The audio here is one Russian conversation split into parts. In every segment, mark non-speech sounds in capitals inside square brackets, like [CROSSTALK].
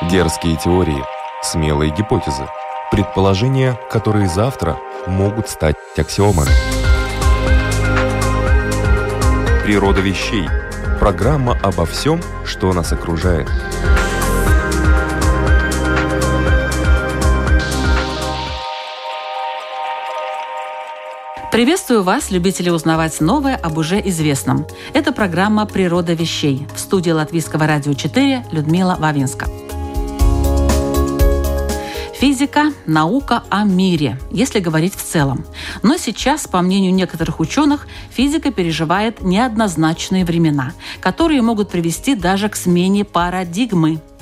Дерзкие теории, смелые гипотезы, предположения, которые завтра могут стать аксиомами. Природа вещей. Программа обо всем, что нас окружает. Приветствую вас, любители узнавать новое об уже известном. Это программа «Природа вещей» в студии Латвийского радио 4 Людмила Вавинска. Физика – наука о мире, если говорить в целом. Но сейчас, по мнению некоторых ученых, физика переживает неоднозначные времена, которые могут привести даже к смене парадигмы –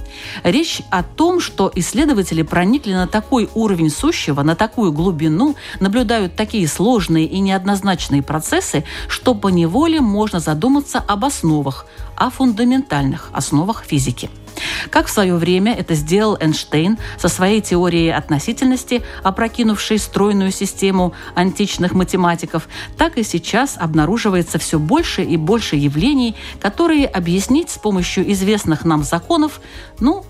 Речь о том, что исследователи проникли на такой уровень сущего, на такую глубину, наблюдают такие сложные и неоднозначные процессы, что по неволе можно задуматься об основах, о фундаментальных основах физики. Как в свое время это сделал Эйнштейн со своей теорией относительности, опрокинувшей стройную систему античных математиков, так и сейчас обнаруживается все больше и больше явлений, которые объяснить с помощью известных нам законов, ну,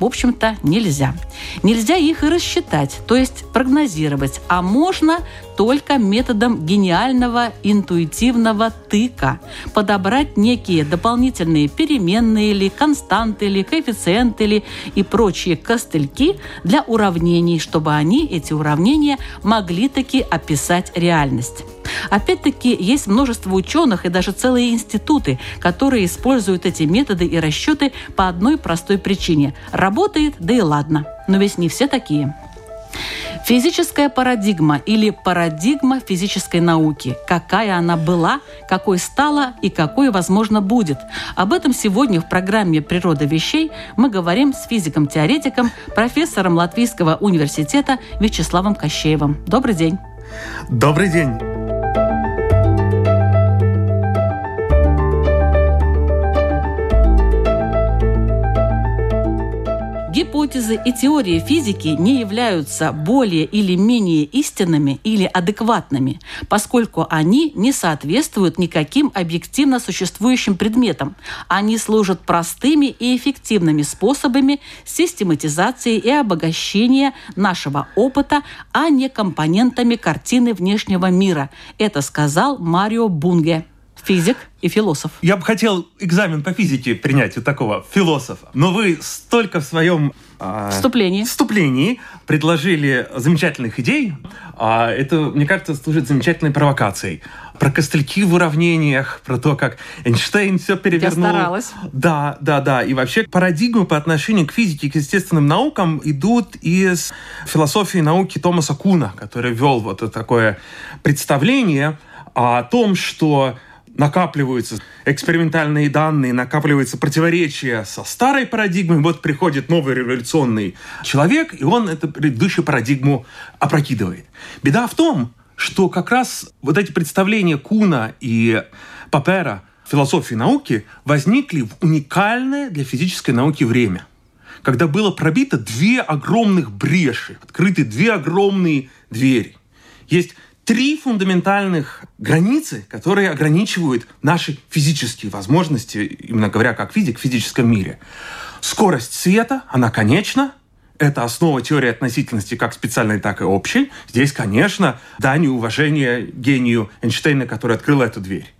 в общем-то, нельзя. Нельзя их и рассчитать, то есть прогнозировать, а можно только методом гениального интуитивного тыка. Подобрать некие дополнительные переменные или константы или коэффициенты или и прочие костыльки для уравнений, чтобы они, эти уравнения, могли таки описать реальность. Опять-таки, есть множество ученых и даже целые институты, которые используют эти методы и расчеты по одной простой причине. Работает, да и ладно. Но ведь не все такие. Физическая парадигма или парадигма физической науки. Какая она была, какой стала и какой, возможно, будет. Об этом сегодня в программе «Природа вещей» мы говорим с физиком-теоретиком, профессором Латвийского университета Вячеславом Кощеевым. Добрый день. Добрый день. Гипотезы и теории физики не являются более или менее истинными или адекватными, поскольку они не соответствуют никаким объективно существующим предметам. Они служат простыми и эффективными способами систематизации и обогащения нашего опыта, а не компонентами картины внешнего мира. Это сказал Марио Бунге. Физик и философ. Я бы хотел экзамен по физике принять у такого философа. Но вы столько в своем вступлении. вступлении предложили замечательных идей. А это, мне кажется, служит замечательной провокацией. Про костыльки в уравнениях, про то, как Эйнштейн все перевернул. Я старалась. Да, да, да. И вообще парадигмы по отношению к физике и к естественным наукам идут из философии науки Томаса Куна, который вел вот такое представление о том, что накапливаются экспериментальные данные, накапливаются противоречия со старой парадигмой, вот приходит новый революционный человек, и он эту предыдущую парадигму опрокидывает. Беда в том, что как раз вот эти представления Куна и Папера философии науки возникли в уникальное для физической науки время, когда было пробито две огромных бреши, открыты две огромные двери. Есть три фундаментальных границы, которые ограничивают наши физические возможности, именно говоря, как физик в физическом мире. Скорость света, она конечна, это основа теории относительности как специальной, так и общей. Здесь, конечно, дань и уважение гению Эйнштейна, который открыл эту дверь.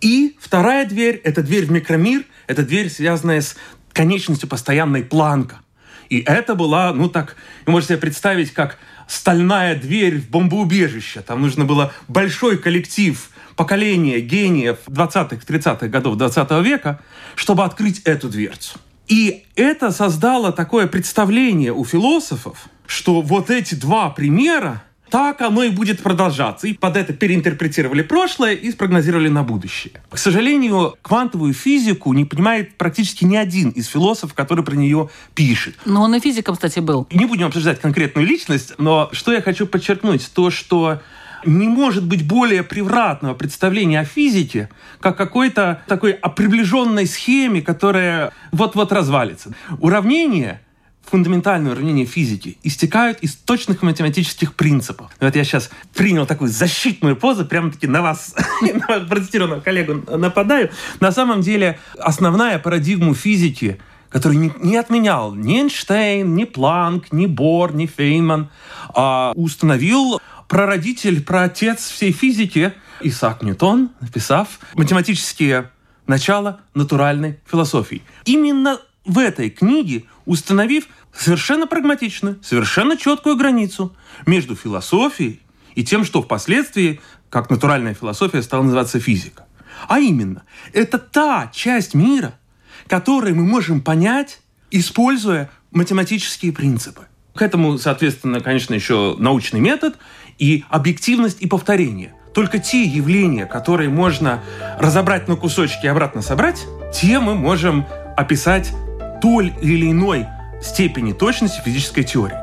И вторая дверь – это дверь в микромир, это дверь, связанная с конечностью постоянной планка. И это была, ну так, вы можете себе представить, как стальная дверь в бомбоубежище. Там нужно было большой коллектив поколения гениев 20-х, 30-х годов 20 века, чтобы открыть эту дверцу. И это создало такое представление у философов, что вот эти два примера так оно и будет продолжаться. И под это переинтерпретировали прошлое и спрогнозировали на будущее. К сожалению, квантовую физику не понимает практически ни один из философов, который про нее пишет. Но он и физиком, кстати, был. Не будем обсуждать конкретную личность, но что я хочу подчеркнуть, то, что не может быть более превратного представления о физике, как какой-то такой приближенной схеме, которая вот-вот развалится. Уравнение фундаментальные уравнения физики истекают из точных математических принципов. Вот я сейчас принял такую защитную позу, прямо-таки на вас, [LAUGHS] на протестированного коллегу нападаю. На самом деле, основная парадигма физики, который не, не отменял ни Эйнштейн, ни Планк, ни Бор, ни Фейнман, а установил прародитель, праотец всей физики Исаак Ньютон, написав математические начала натуральной философии. Именно в этой книге, установив совершенно прагматичную, совершенно четкую границу между философией и тем, что впоследствии, как натуральная философия, стала называться физика. А именно, это та часть мира, которую мы можем понять, используя математические принципы. К этому, соответственно, конечно, еще научный метод и объективность и повторение. Только те явления, которые можно разобрать на кусочки и обратно собрать, те мы можем описать той или иной степени точности физической теории.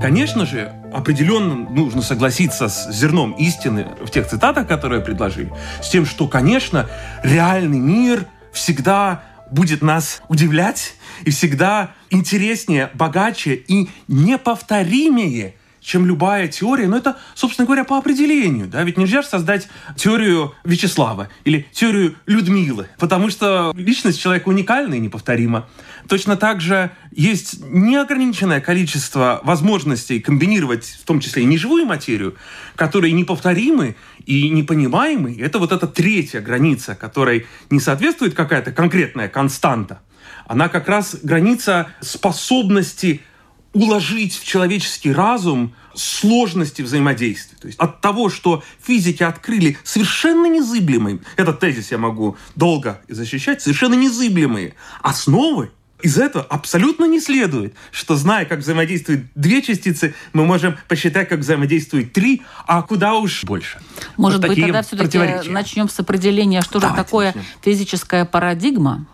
Конечно же, определенно нужно согласиться с зерном истины в тех цитатах, которые предложили, с тем, что, конечно, реальный мир всегда будет нас удивлять и всегда интереснее, богаче и неповторимее – чем любая теория, но это, собственно говоря, по определению. Да? Ведь нельзя же создать теорию Вячеслава или теорию Людмилы, потому что личность человека уникальна и неповторима. Точно так же есть неограниченное количество возможностей комбинировать, в том числе и неживую материю, которые неповторимы и непонимаемы. Это вот эта третья граница, которой не соответствует какая-то конкретная константа. Она как раз граница способности уложить в человеческий разум сложности взаимодействия. То есть от того, что физики открыли совершенно незыблемые, этот тезис я могу долго защищать, совершенно незыблемые основы, из этого абсолютно не следует, что зная, как взаимодействуют две частицы, мы можем посчитать, как взаимодействуют три, а куда уж больше. Может вот быть, тогда все-таки начнем с определения, что Давайте же такое начнем. физическая парадигма?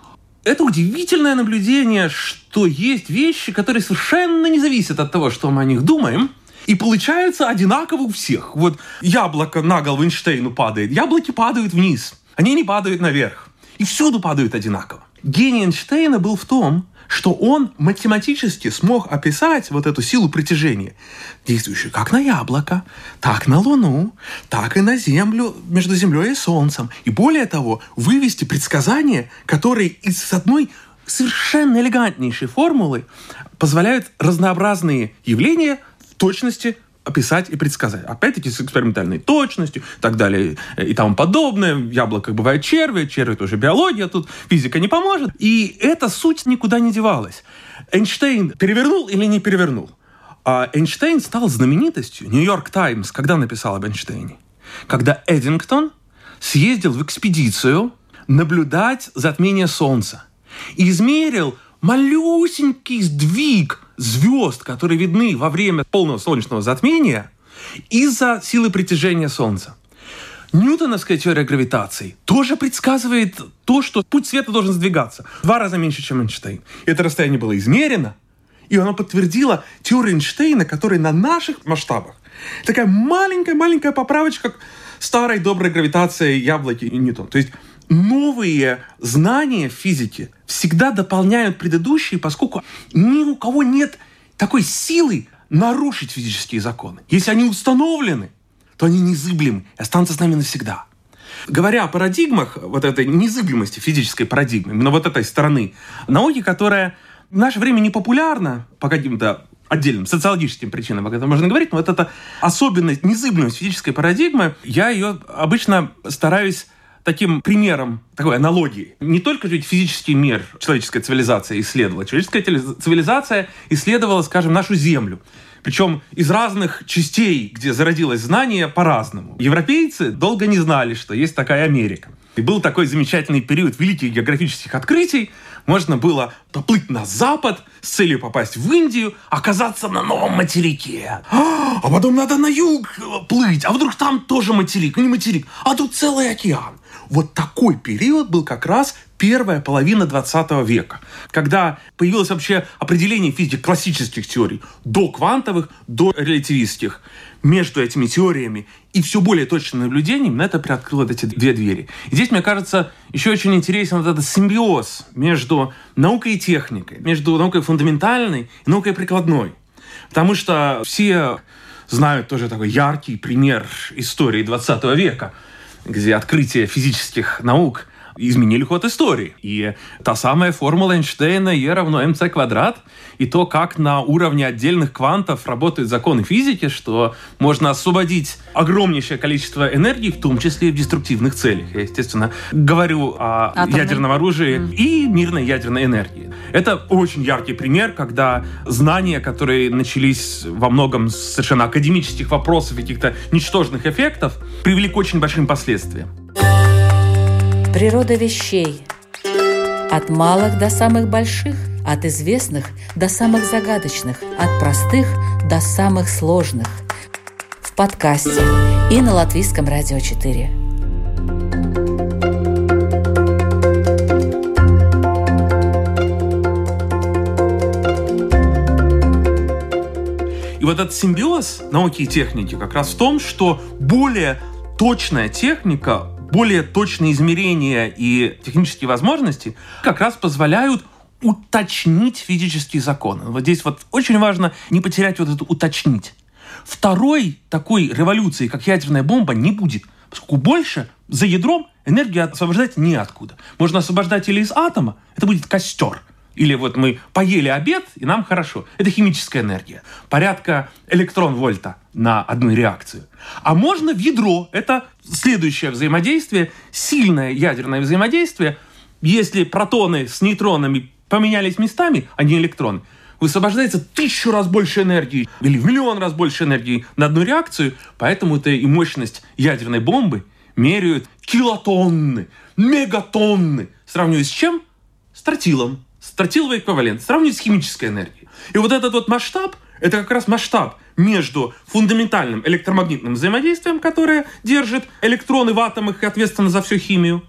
Это удивительное наблюдение, что есть вещи, которые совершенно не зависят от того, что мы о них думаем, и получается одинаково у всех. Вот яблоко на голову Эйнштейну падает, яблоки падают вниз, они не падают наверх. И всюду падают одинаково. Гений Эйнштейна был в том, что он математически смог описать вот эту силу притяжения, действующую как на яблоко, так на Луну, так и на Землю, между Землей и Солнцем. И более того, вывести предсказания, которые из одной совершенно элегантнейшей формулы позволяют разнообразные явления в точности описать и предсказать. Опять-таки с экспериментальной точностью и так далее э, и тому подобное. Яблоко бывает черви, черви тоже биология, тут физика не поможет. И эта суть никуда не девалась. Эйнштейн перевернул или не перевернул? А Эйнштейн стал знаменитостью. Нью-Йорк Таймс когда написал об Эйнштейне? Когда Эдингтон съездил в экспедицию наблюдать затмение Солнца и измерил малюсенький сдвиг звезд, которые видны во время полного солнечного затмения, из-за силы притяжения Солнца. Ньютоновская теория гравитации тоже предсказывает то, что путь света должен сдвигаться в два раза меньше, чем Эйнштейн. Это расстояние было измерено, и оно подтвердило теорию Эйнштейна, которая на наших масштабах такая маленькая-маленькая поправочка к старой доброй гравитации яблоки и Ньютон. То есть новые знания физики всегда дополняют предыдущие, поскольку ни у кого нет такой силы нарушить физические законы. Если они установлены, то они незыблемы и останутся с нами навсегда. Говоря о парадигмах, вот этой незыблемости физической парадигмы, именно вот этой стороны науки, которая в наше время не популярна по каким-то отдельным социологическим причинам, об этом можно говорить, но вот эта особенность, незыблемость физической парадигмы, я ее обычно стараюсь таким примером, такой аналогии. Не только ведь физический мир человеческая цивилизация исследовала. Человеческая цивилизация исследовала, скажем, нашу Землю. Причем из разных частей, где зародилось знание, по-разному. Европейцы долго не знали, что есть такая Америка. И был такой замечательный период великих географических открытий. Можно было поплыть на запад с целью попасть в Индию, оказаться на новом материке. А потом надо на юг плыть, а вдруг там тоже материк, не материк, а тут целый океан. Вот такой период был как раз первая половина 20 века, когда появилось вообще определение физики классических теорий, до квантовых, до релятивистских. Между этими теориями и все более точным наблюдением на это приоткрыло эти две двери. И здесь, мне кажется, еще очень интересен вот этот симбиоз между наукой и техникой, между наукой фундаментальной и наукой прикладной. Потому что все знают тоже такой яркий пример истории 20 века, где открытие физических наук изменили ход истории. И та самая формула Эйнштейна E равно mc квадрат, и то, как на уровне отдельных квантов работают законы физики, что можно освободить огромнейшее количество энергии, в том числе и в деструктивных целях. Я, естественно, говорю о Атомной. ядерном оружии mm. и мирной ядерной энергии. Это очень яркий пример, когда знания, которые начались во многом с совершенно академических вопросов и каких-то ничтожных эффектов, привели к очень большим последствиям. Природа вещей. От малых до самых больших, от известных до самых загадочных, от простых до самых сложных. В подкасте и на Латвийском радио 4. И вот этот симбиоз науки и техники как раз в том, что более точная техника более точные измерения и технические возможности как раз позволяют уточнить физические законы. Вот здесь вот очень важно не потерять вот это уточнить. Второй такой революции, как ядерная бомба, не будет, поскольку больше за ядром энергию освобождать неоткуда. Можно освобождать или из атома, это будет костер – или вот мы поели обед, и нам хорошо. Это химическая энергия. Порядка электрон-вольта на одну реакцию. А можно в ядро. Это следующее взаимодействие, сильное ядерное взаимодействие. Если протоны с нейтронами поменялись местами, а не электроны, высвобождается тысячу раз больше энергии или в миллион раз больше энергии на одну реакцию. Поэтому это и мощность ядерной бомбы меряют килотонны, мегатонны. Сравниваю с чем? С тротилом тротиловый эквивалент, сравнить с химической энергией. И вот этот вот масштаб, это как раз масштаб между фундаментальным электромагнитным взаимодействием, которое держит электроны в атомах и ответственно за всю химию,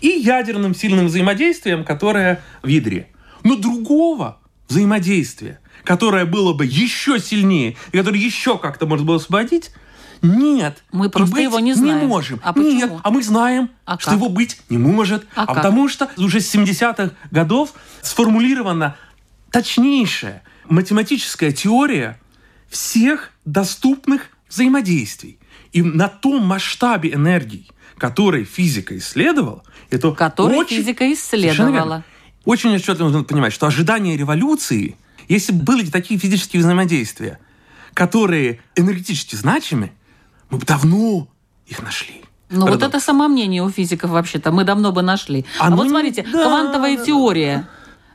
и ядерным сильным взаимодействием, которое в ядре. Но другого взаимодействия, которое было бы еще сильнее, и которое еще как-то можно было освободить, нет. Мы просто его не знаем. Не можем. А почему? Нет, а мы знаем, а что как? его быть не может. А, а потому что уже с 70-х годов сформулирована точнейшая математическая теория всех доступных взаимодействий. И на том масштабе энергии, который физика исследовала, это который очень... физика исследовала. Очень отчетливо нужно понимать, что ожидание революции, если были такие физические взаимодействия, которые энергетически значимы, мы бы давно их нашли. Ну Пардон. вот это самомнение у физиков вообще-то. Мы давно бы нашли. А, а ну, вот смотрите, да, квантовая да, теория.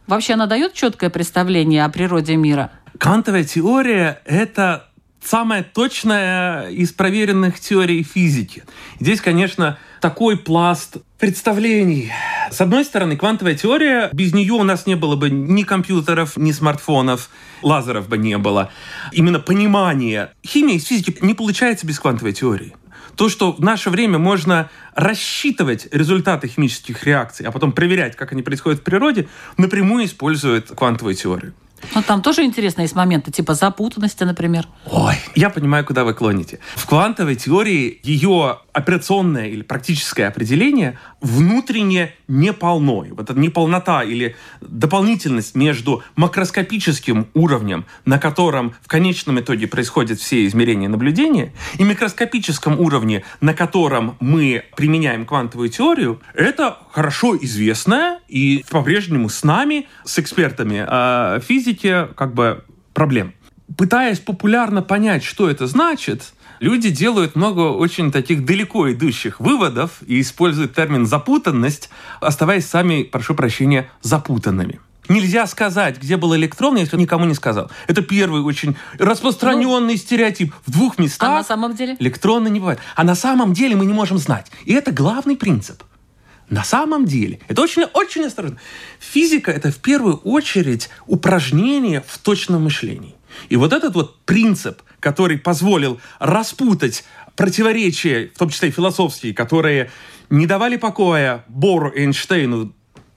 Вообще она дает четкое представление о природе мира? Квантовая теория – это самая точная из проверенных теорий физики. Здесь, конечно, такой пласт представлений. С одной стороны, квантовая теория, без нее у нас не было бы ни компьютеров, ни смартфонов, лазеров бы не было. Именно понимание. Химия из физики не получается без квантовой теории. То, что в наше время можно рассчитывать результаты химических реакций, а потом проверять, как они происходят в природе, напрямую использует квантовую теорию. Но там тоже интересные есть моменты, типа запутанности, например. Ой, я понимаю, куда вы клоните. В квантовой теории ее операционное или практическое определение внутренне неполно. Вот эта неполнота или дополнительность между макроскопическим уровнем, на котором в конечном итоге происходят все измерения наблюдения, и микроскопическом уровне, на котором мы применяем квантовую теорию, это хорошо известная и по-прежнему с нами, с экспертами э, физики, как бы проблем. Пытаясь популярно понять, что это значит, люди делают много очень таких далеко идущих выводов и используют термин «запутанность», оставаясь сами, прошу прощения, запутанными. Нельзя сказать, где был электрон, если никому не сказал. Это первый очень распространенный ну, стереотип. В двух местах а на самом деле? электроны не бывают. А на самом деле мы не можем знать. И это главный принцип. На самом деле, это очень-очень осторожно. Физика – это в первую очередь упражнение в точном мышлении. И вот этот вот принцип, который позволил распутать противоречия, в том числе и философские, которые не давали покоя Бору Эйнштейну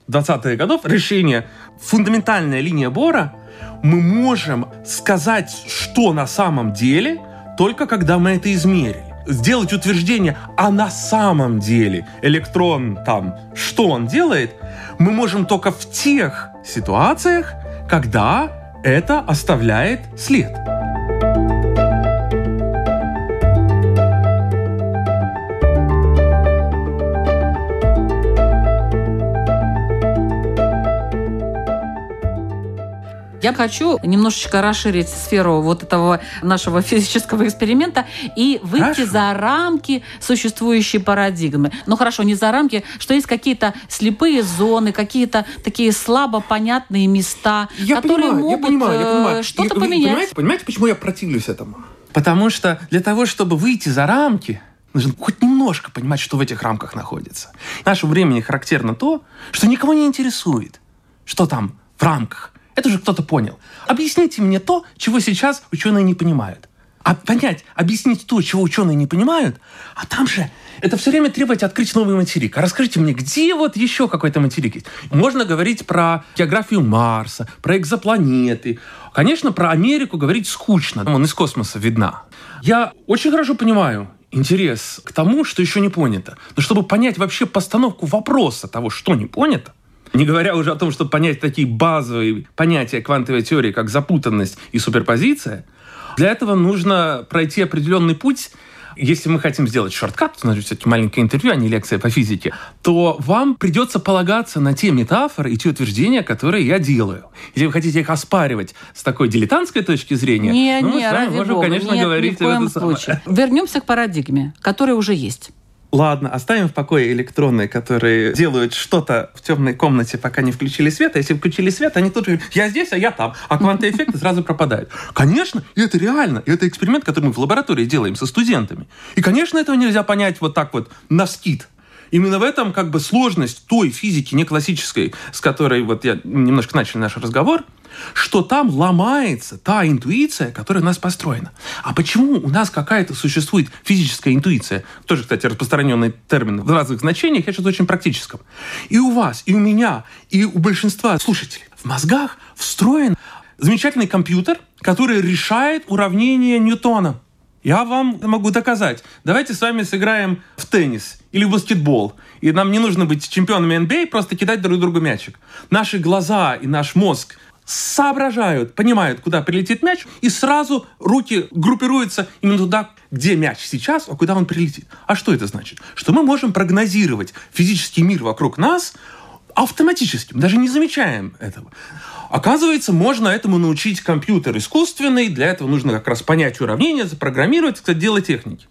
20-х годов решение фундаментальная линия Бора, мы можем сказать, что на самом деле, только когда мы это измерили. Сделать утверждение, а на самом деле электрон там, что он делает, мы можем только в тех ситуациях, когда это оставляет след. Я хочу немножечко расширить сферу вот этого нашего [LAUGHS] физического эксперимента и выйти хорошо. за рамки существующей парадигмы. Ну хорошо, не за рамки, что есть какие-то слепые зоны, какие-то такие слабо понятные места, я которые понимаю, могут я понимаю, я понимаю. что-то и, поменять. Понимаете, понимаете, почему я противлюсь этому? Потому что для того, чтобы выйти за рамки, нужно хоть немножко понимать, что в этих рамках находится. В нашему времени характерно то, что никого не интересует, что там в рамках. Это же кто-то понял. Объясните мне то, чего сейчас ученые не понимают. А понять, объяснить то, чего ученые не понимают, а там же это все время требовать открыть новый материк. А расскажите мне, где вот еще какой-то материк есть? Можно говорить про географию Марса, про экзопланеты. Конечно, про Америку говорить скучно. Он из космоса видна. Я очень хорошо понимаю интерес к тому, что еще не понято. Но чтобы понять вообще постановку вопроса того, что не понято, не говоря уже о том, чтобы понять такие базовые понятия квантовой теории, как запутанность и суперпозиция, для этого нужно пройти определенный путь, если мы хотим сделать шорткат, значит, все-таки маленькое интервью, а не лекция по физике, то вам придется полагаться на те метафоры и те утверждения, которые я делаю. Если вы хотите их оспаривать с такой дилетантской точки зрения, не, ну, не, мы с вами можем, Бога, конечно, нет, говорить ни в коем случае. Вернемся к парадигме, которая уже есть. Ладно, оставим в покое электроны, которые делают что-то в темной комнате, пока не включили свет. А если включили свет, они тут же «я здесь, а я там». А квантовые эффекты сразу пропадают. Конечно, и это реально. И это эксперимент, который мы в лаборатории делаем со студентами. И, конечно, этого нельзя понять вот так вот на скид. Именно в этом как бы сложность той физики не классической, с которой вот я немножко начал наш разговор – что там ломается та интуиция, которая у нас построена. А почему у нас какая-то существует физическая интуиция? Тоже, кстати, распространенный термин в разных значениях, я сейчас очень практическом. И у вас, и у меня, и у большинства слушателей в мозгах встроен замечательный компьютер, который решает уравнение Ньютона. Я вам могу доказать. Давайте с вами сыграем в теннис или в баскетбол. И нам не нужно быть чемпионами NBA, а, просто кидать друг другу мячик. Наши глаза и наш мозг соображают, понимают, куда прилетит мяч, и сразу руки группируются именно туда, где мяч сейчас, а куда он прилетит. А что это значит? Что мы можем прогнозировать физический мир вокруг нас автоматически, мы даже не замечаем этого. Оказывается, можно этому научить компьютер искусственный, для этого нужно как раз понять уравнение, запрограммировать, кстати, дело техники.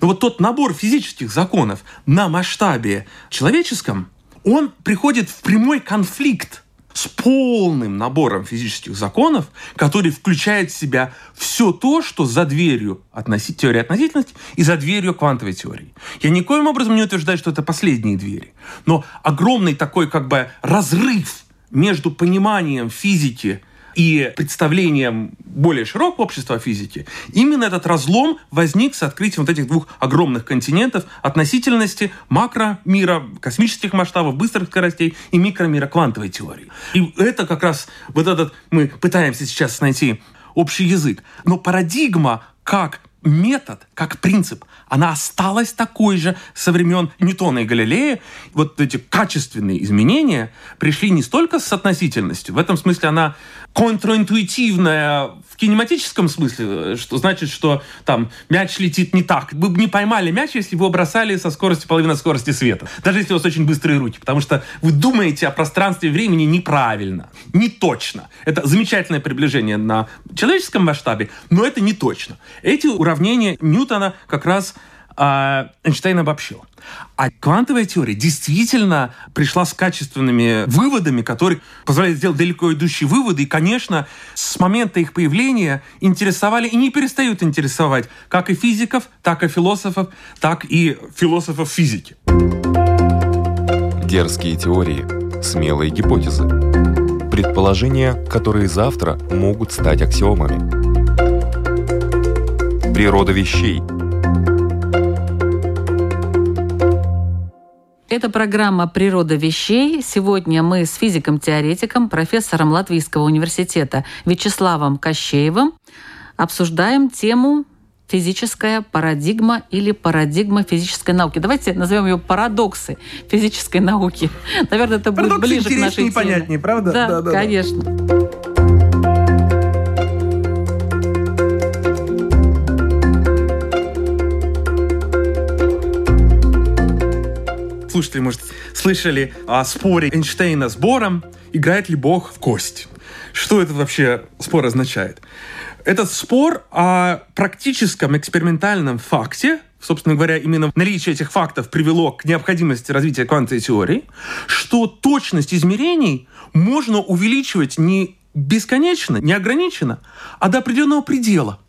Но вот тот набор физических законов на масштабе человеческом, он приходит в прямой конфликт с полным набором физических законов, который включает в себя все то, что за дверью относи... теории относительности и за дверью квантовой теории. Я никоим образом не утверждаю, что это последние двери. Но огромный такой как бы разрыв между пониманием физики и представлением более широкого общества о физике, именно этот разлом возник с открытием вот этих двух огромных континентов относительности макромира, космических масштабов, быстрых скоростей и микромира квантовой теории. И это как раз вот этот, мы пытаемся сейчас найти общий язык. Но парадигма как метод, как принцип, она осталась такой же со времен Ньютона и Галилея. Вот эти качественные изменения пришли не столько с относительностью, в этом смысле она контринтуитивная в кинематическом смысле, что значит, что там мяч летит не так. Вы бы не поймали мяч, если бы его бросали со скоростью половины скорости света. Даже если у вас очень быстрые руки. Потому что вы думаете о пространстве и времени неправильно, не точно. Это замечательное приближение на человеческом масштабе, но это не точно. Эти уравнения Ньютона как раз а Эйнштейн обобщил. А квантовая теория действительно пришла с качественными выводами, которые позволяют сделать далеко идущие выводы. И, конечно, с момента их появления интересовали и не перестают интересовать как и физиков, так и философов, так и философов физики. Дерзкие теории, смелые гипотезы, предположения, которые завтра могут стать аксиомами. Природа вещей – Это программа «Природа вещей». Сегодня мы с физиком-теоретиком, профессором Латвийского университета Вячеславом Кощеевым обсуждаем тему физическая парадигма или парадигма физической науки. Давайте назовем ее парадоксы физической науки. Наверное, это будет Парадоксы ближе к нашей теме. понятнее, правда? Да, Да, да, да. Слушатели, может, слышали о споре Эйнштейна с Бором, играет ли Бог в кость. Что этот вообще спор означает? Этот спор о практическом экспериментальном факте, собственно говоря, именно наличие этих фактов привело к необходимости развития квантовой теории, что точность измерений можно увеличивать не бесконечно, не ограниченно, а до определенного предела.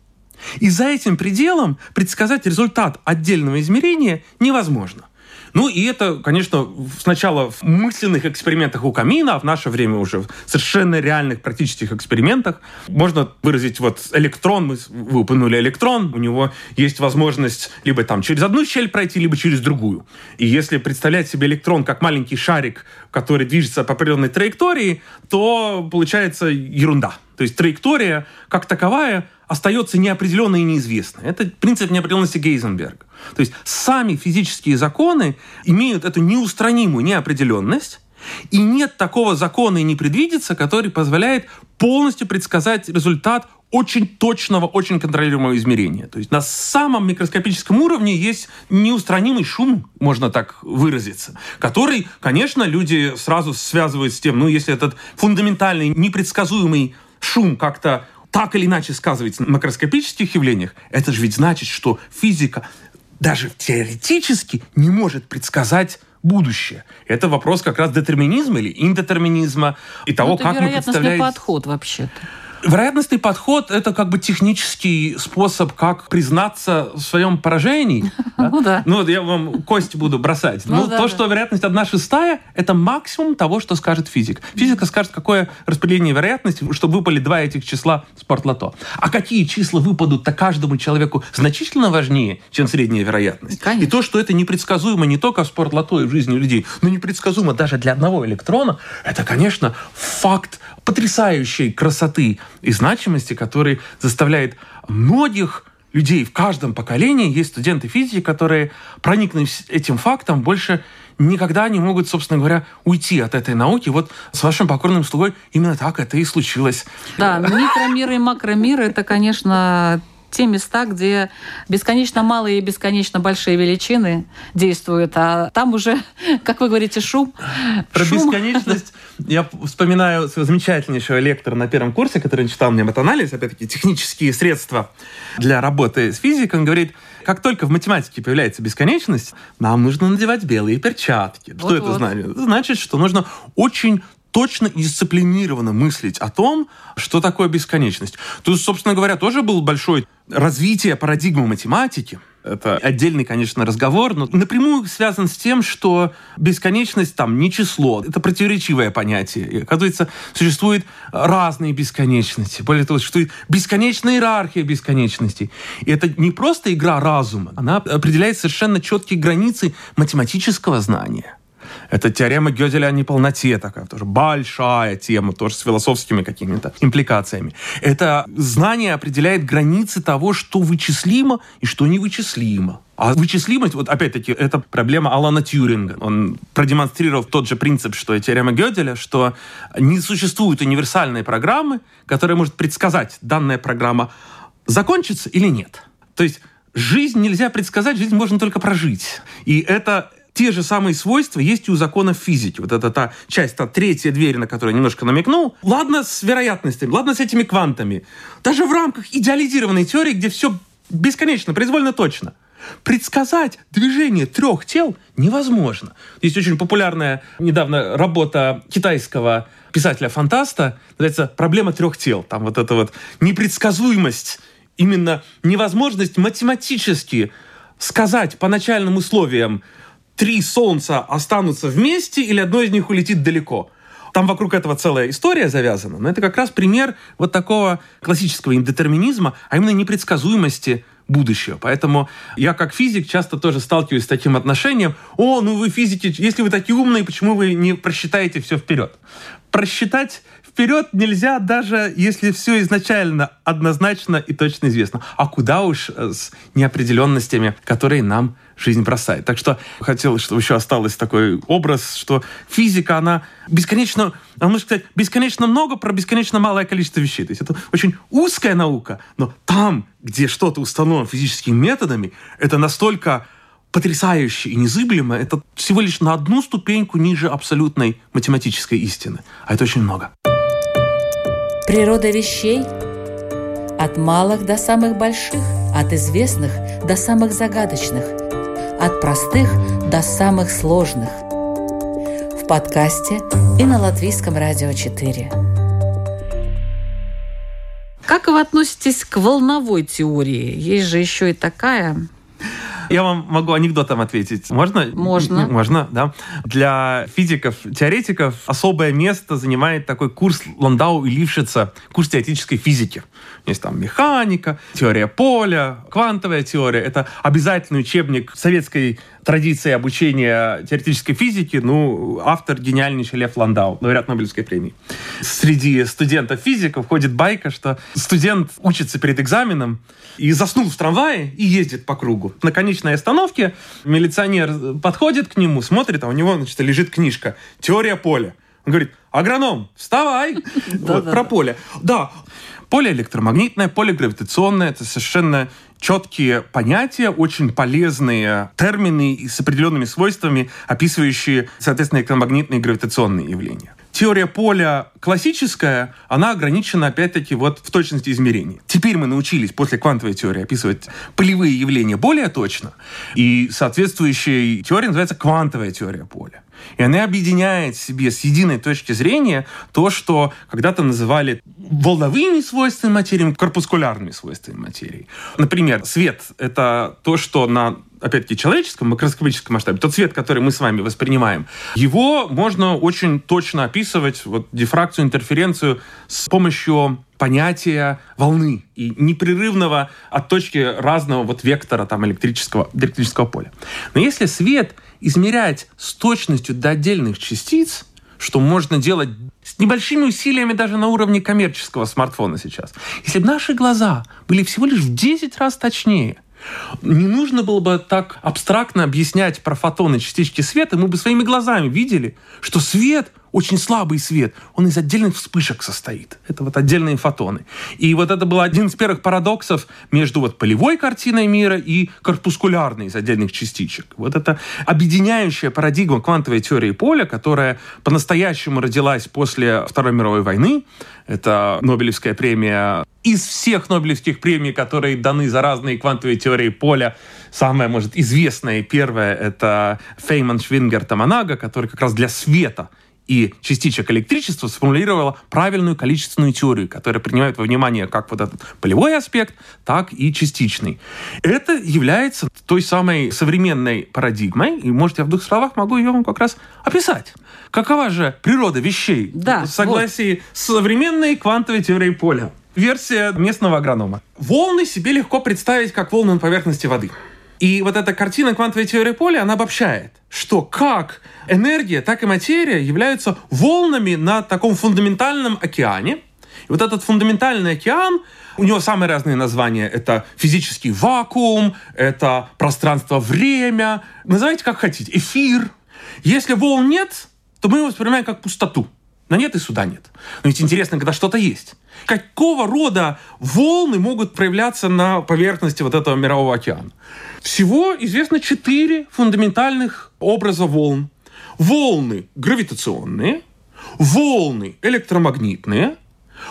И за этим пределом предсказать результат отдельного измерения невозможно. Ну и это, конечно, сначала в мысленных экспериментах у камина, а в наше время уже в совершенно реальных практических экспериментах. Можно выразить вот электрон, мы вы электрон, у него есть возможность либо там через одну щель пройти, либо через другую. И если представлять себе электрон как маленький шарик, который движется по определенной траектории, то получается ерунда. То есть траектория как таковая остается неопределенной и неизвестной. Это принцип неопределенности Гейзенберга. То есть сами физические законы имеют эту неустранимую неопределенность, и нет такого закона и не предвидится, который позволяет полностью предсказать результат очень точного, очень контролируемого измерения. То есть на самом микроскопическом уровне есть неустранимый шум, можно так выразиться, который, конечно, люди сразу связывают с тем, ну, если этот фундаментальный, непредсказуемый шум как-то так или иначе сказывается на макроскопических явлениях, это же ведь значит, что физика даже теоретически не может предсказать будущее. Это вопрос как раз детерминизма или индетерминизма и того, Ну, это как мы представляем... подход вообще-то. Вероятностный подход – это как бы технический способ, как признаться в своем поражении. [LAUGHS] Ну да. Ну, вот я вам кости буду бросать. Ну Ну, то, что вероятность одна шестая – это максимум того, что скажет физик. Физика скажет, какое распределение вероятности, чтобы выпали два этих числа в спортлото. А какие числа выпадут-то каждому человеку значительно важнее, чем средняя вероятность. И то, что это непредсказуемо не только в спортлото и в жизни людей, но непредсказуемо даже для одного электрона, это, конечно, факт потрясающей красоты и значимости, который заставляет многих людей в каждом поколении, есть студенты физики, которые, проникнувшись этим фактом, больше никогда не могут, собственно говоря, уйти от этой науки. Вот с вашим покорным слугой именно так это и случилось. Да, микромиры и макромиры – это, конечно, те места, где бесконечно малые и бесконечно большие величины действуют, а там уже, [LAUGHS] как вы говорите, шум. Про шум. бесконечность я вспоминаю своего замечательнейшего лектора на первом курсе, который читал мне матанализ, опять-таки технические средства для работы с физикой. Он говорит, как только в математике появляется бесконечность, нам нужно надевать белые перчатки. Что это значит? Это значит, что нужно очень точно и дисциплинированно мыслить о том, что такое бесконечность. Тут, собственно говоря, тоже было большое развитие парадигмы математики. Это отдельный, конечно, разговор, но напрямую связан с тем, что бесконечность там не число. Это противоречивое понятие. И, оказывается, существуют разные бесконечности. Более того, существует бесконечная иерархия бесконечностей. И это не просто игра разума. Она определяет совершенно четкие границы математического знания. Это теорема Гёделя о неполноте такая, тоже большая тема, тоже с философскими какими-то импликациями. Это знание определяет границы того, что вычислимо и что невычислимо. А вычислимость, вот опять-таки, это проблема Алана Тьюринга. Он продемонстрировал тот же принцип, что и теорема Гёделя, что не существует универсальной программы, которая может предсказать, данная программа закончится или нет. То есть жизнь нельзя предсказать, жизнь можно только прожить. И это те же самые свойства есть и у законов физики. Вот это та часть, та третья дверь, на которую я немножко намекнул. Ладно с вероятностями, ладно с этими квантами. Даже в рамках идеализированной теории, где все бесконечно, произвольно точно. Предсказать движение трех тел невозможно. Есть очень популярная недавно работа китайского писателя-фантаста, называется «Проблема трех тел». Там вот эта вот непредсказуемость, именно невозможность математически сказать по начальным условиям, три солнца останутся вместе или одно из них улетит далеко. Там вокруг этого целая история завязана, но это как раз пример вот такого классического индетерминизма, а именно непредсказуемости будущего. Поэтому я как физик часто тоже сталкиваюсь с таким отношением. О, ну вы физики, если вы такие умные, почему вы не просчитаете все вперед? Просчитать вперед нельзя, даже если все изначально однозначно и точно известно. А куда уж э, с неопределенностями, которые нам жизнь бросает. Так что хотел, чтобы еще осталось такой образ, что физика, она бесконечно, а можно сказать, бесконечно много про бесконечно малое количество вещей. То есть это очень узкая наука, но там, где что-то установлено физическими методами, это настолько потрясающе и незыблемо, это всего лишь на одну ступеньку ниже абсолютной математической истины. А это очень много. Природа вещей от малых до самых больших, от известных до самых загадочных, от простых до самых сложных. В подкасте и на Латвийском радио 4. Как вы относитесь к волновой теории? Есть же еще и такая. Я вам могу анекдотом ответить. Можно? Можно. Можно, да. Для физиков, теоретиков особое место занимает такой курс Ландау и Лившица, курс теоретической физики. Есть там механика, теория поля, квантовая теория. Это обязательный учебник советской традиции обучения теоретической физики, ну, автор гениальнейший Лев Ландау, лауреат Нобелевской премии. Среди студентов физиков ходит байка, что студент учится перед экзаменом и заснул в трамвае и ездит по кругу. На конечной остановке милиционер подходит к нему, смотрит, а у него, значит, лежит книжка «Теория поля». Он говорит, агроном, вставай! [LAUGHS] Вот, про поле. Да, поле электромагнитное, поле гравитационное, это совершенно четкие понятия, очень полезные термины с определенными свойствами, описывающие, соответственно, электромагнитные и гравитационные явления. Теория поля классическая, она ограничена, опять-таки, вот в точности измерений. Теперь мы научились после квантовой теории описывать полевые явления более точно, и соответствующая теория называется квантовая теория поля. И она объединяет в себе с единой точки зрения то, что когда-то называли волновыми свойствами материи, корпускулярными свойствами материи. Например, свет — это то, что на опять-таки, человеческом, макроскопическом масштабе, тот свет, который мы с вами воспринимаем, его можно очень точно описывать, вот дифракцию, интерференцию с помощью понятия волны и непрерывного от точки разного вот вектора там электрического, электрического поля. Но если свет измерять с точностью до отдельных частиц, что можно делать с небольшими усилиями даже на уровне коммерческого смартфона сейчас. Если бы наши глаза были всего лишь в 10 раз точнее, не нужно было бы так абстрактно объяснять про фотоны частички света, мы бы своими глазами видели, что свет очень слабый свет, он из отдельных вспышек состоит. Это вот отдельные фотоны. И вот это был один из первых парадоксов между вот полевой картиной мира и корпускулярной из отдельных частичек. Вот это объединяющая парадигма квантовой теории поля, которая по-настоящему родилась после Второй мировой войны. Это Нобелевская премия. Из всех Нобелевских премий, которые даны за разные квантовые теории поля, самая, может, известная и первая — это Фейман Швингер Таманага, который как раз для света и частичек электричества сформулировала правильную количественную теорию, которая принимает во внимание как вот этот полевой аспект, так и частичный. Это является той самой современной парадигмой, и, может, я в двух словах могу ее вам как раз описать. Какова же природа вещей да, в согласии вот. с современной квантовой теорией поля? Версия местного агронома. Волны себе легко представить как волны на поверхности воды. И вот эта картина квантовой теории поля, она обобщает, что как энергия, так и материя являются волнами на таком фундаментальном океане. И вот этот фундаментальный океан, у него самые разные названия. Это физический вакуум, это пространство-время, называйте как хотите, эфир. Если волн нет, то мы его воспринимаем как пустоту. Но нет и сюда нет. Но ведь интересно, когда что-то есть. Какого рода волны могут проявляться на поверхности вот этого мирового океана? Всего известно четыре фундаментальных образа волн. Волны гравитационные, волны электромагнитные,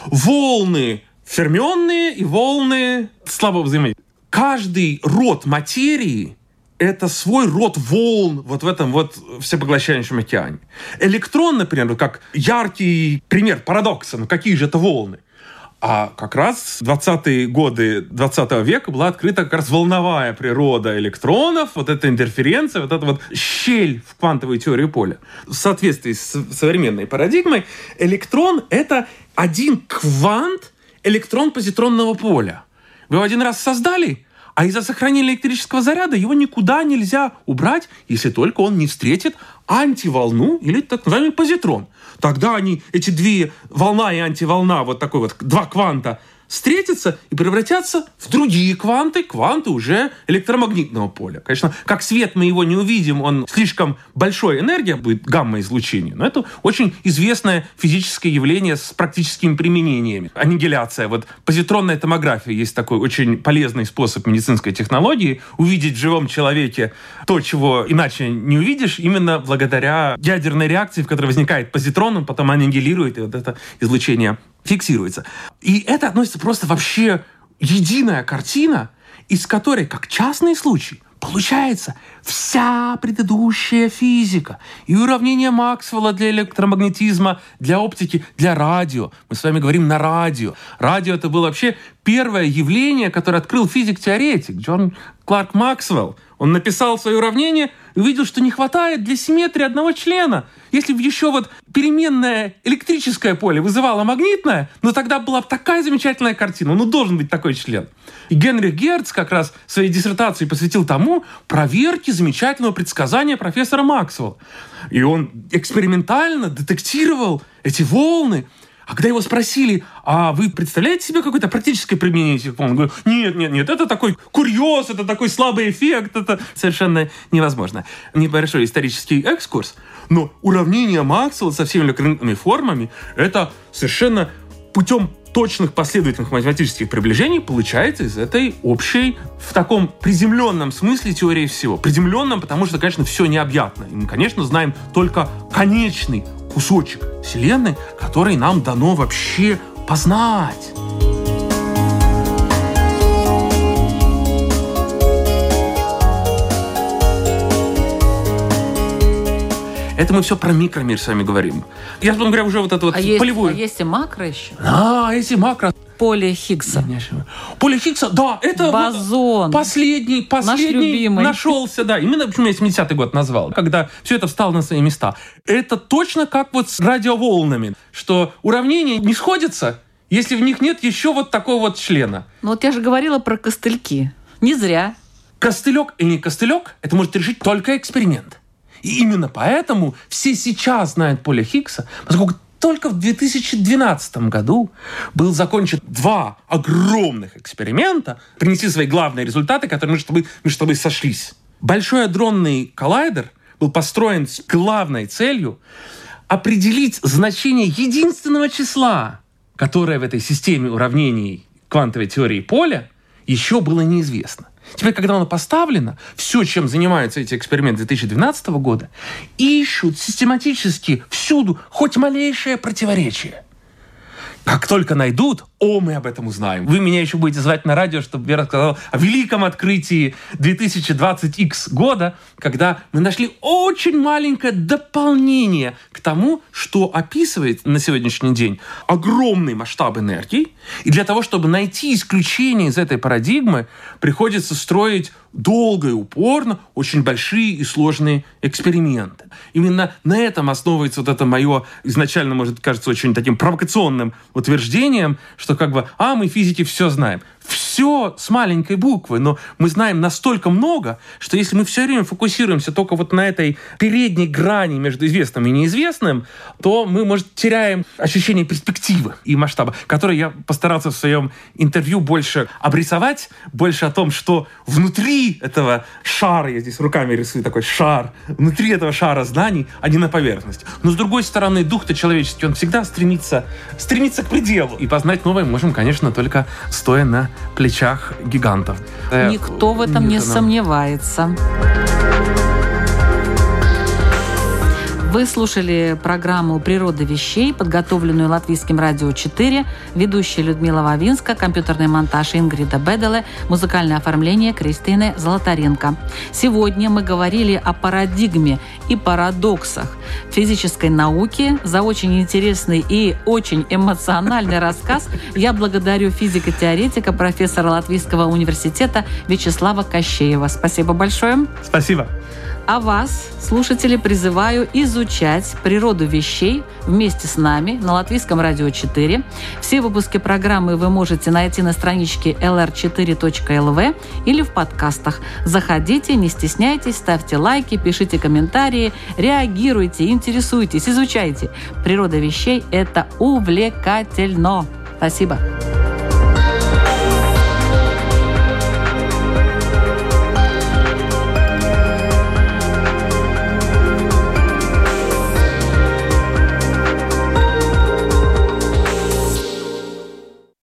волны фермионные и волны слабого взаимодействия. Каждый род материи это свой род волн вот в этом вот всепоглощающем океане. Электрон, например, как яркий пример парадокса, ну какие же это волны? А как раз в 20-е годы 20 века была открыта как раз волновая природа электронов, вот эта интерференция, вот эта вот щель в квантовой теории поля. В соответствии с современной парадигмой, электрон — это один квант электрон-позитронного поля. Вы его один раз создали, А из-за сохранения электрического заряда его никуда нельзя убрать, если только он не встретит антиволну или так называемый позитрон. Тогда они, эти две волна и антиволна, вот такой вот два кванта, встретятся и превратятся в другие кванты, кванты уже электромагнитного поля. Конечно, как свет мы его не увидим, он слишком большой энергия будет гамма-излучение, но это очень известное физическое явление с практическими применениями. Аннигиляция. Вот позитронная томография есть такой очень полезный способ медицинской технологии увидеть в живом человеке то, чего иначе не увидишь, именно благодаря ядерной реакции, в которой возникает позитрон, он потом аннигилирует, и вот это излучение фиксируется. И это относится просто вообще единая картина, из которой, как частный случай, Получается, вся предыдущая физика и уравнение Максвелла для электромагнетизма, для оптики, для радио. Мы с вами говорим на радио. Радио это было вообще первое явление, которое открыл физик-теоретик Джон Кларк Максвелл. Он написал свое уравнение и увидел, что не хватает для симметрии одного члена. Если бы еще вот переменное электрическое поле вызывало магнитное, ну тогда была бы такая замечательная картина. Ну должен быть такой член. И Генрих Герц как раз своей диссертации посвятил тому проверке замечательного предсказания профессора Максвелла. И он экспериментально детектировал эти волны, а когда его спросили, а вы представляете себе какое-то практическое применение этих? Он говорит, нет, нет, нет, это такой курьез, это такой слабый эффект, это совершенно невозможно. Небольшой исторический экскурс, но уравнение Максвелла со всеми электронными формами это совершенно путем точных последовательных математических приближений получается из этой общей, в таком приземленном смысле теории всего. Приземленном, потому что, конечно, все необъятно. И мы, конечно, знаем только конечный кусочек Вселенной, который нам дано вообще познать. Это мы все про микромир с вами говорим. Я, говоря, уже вот это вот а есть, полевую. А есть и макро еще? А, есть и макро. Поле Хиггса. Поле Хиггса, да, это Бозон. Вот последний, последний Наш нашелся, да. Именно почему я 70-й год назвал, когда все это встало на свои места. Это точно как вот с радиоволнами, что уравнения не сходятся, если в них нет еще вот такого вот члена. Ну вот я же говорила про костыльки. Не зря. Костылек или не костылек, это может решить только эксперимент. И именно поэтому все сейчас знают поле Хиггса, поскольку только в 2012 году был закончен два огромных эксперимента, принесли свои главные результаты, которые между собой, между собой сошлись. Большой адронный коллайдер был построен с главной целью определить значение единственного числа, которое в этой системе уравнений квантовой теории поля еще было неизвестно. Теперь, когда оно поставлено, все, чем занимаются эти эксперименты 2012 года, ищут систематически всюду хоть малейшее противоречие. Как только найдут, о, мы об этом узнаем. Вы меня еще будете звать на радио, чтобы я рассказал о великом открытии 2020X года, когда мы нашли очень маленькое дополнение к тому, что описывает на сегодняшний день огромный масштаб энергии. И для того, чтобы найти исключение из этой парадигмы, приходится строить долго и упорно очень большие и сложные эксперименты. Именно на этом основывается вот это мое изначально, может, кажется, очень таким провокационным утверждением, что как бы, а, мы физики все знаем все с маленькой буквы, но мы знаем настолько много, что если мы все время фокусируемся только вот на этой передней грани между известным и неизвестным, то мы, может, теряем ощущение перспективы и масштаба, который я постарался в своем интервью больше обрисовать, больше о том, что внутри этого шара, я здесь руками рисую такой шар, внутри этого шара знаний, а не на поверхности. Но с другой стороны, дух-то человеческий, он всегда стремится, стремится к пределу. И познать новое можем, конечно, только стоя на плечах гигантов. Никто в этом Ньютона. не сомневается. Вы слушали программу «Природа вещей», подготовленную Латвийским радио 4, ведущая Людмила Вавинска, компьютерный монтаж Ингрида Беделе, музыкальное оформление Кристины Золотаренко. Сегодня мы говорили о парадигме и парадоксах физической науки. За очень интересный и очень эмоциональный рассказ я благодарю физико-теоретика, профессора Латвийского университета Вячеслава Кощеева. Спасибо большое. Спасибо. А вас, слушатели, призываю изучать природу вещей вместе с нами на Латвийском радио 4. Все выпуски программы вы можете найти на страничке lr4.lv или в подкастах. Заходите, не стесняйтесь, ставьте лайки, пишите комментарии, реагируйте, интересуйтесь, изучайте. Природа вещей – это увлекательно. Спасибо.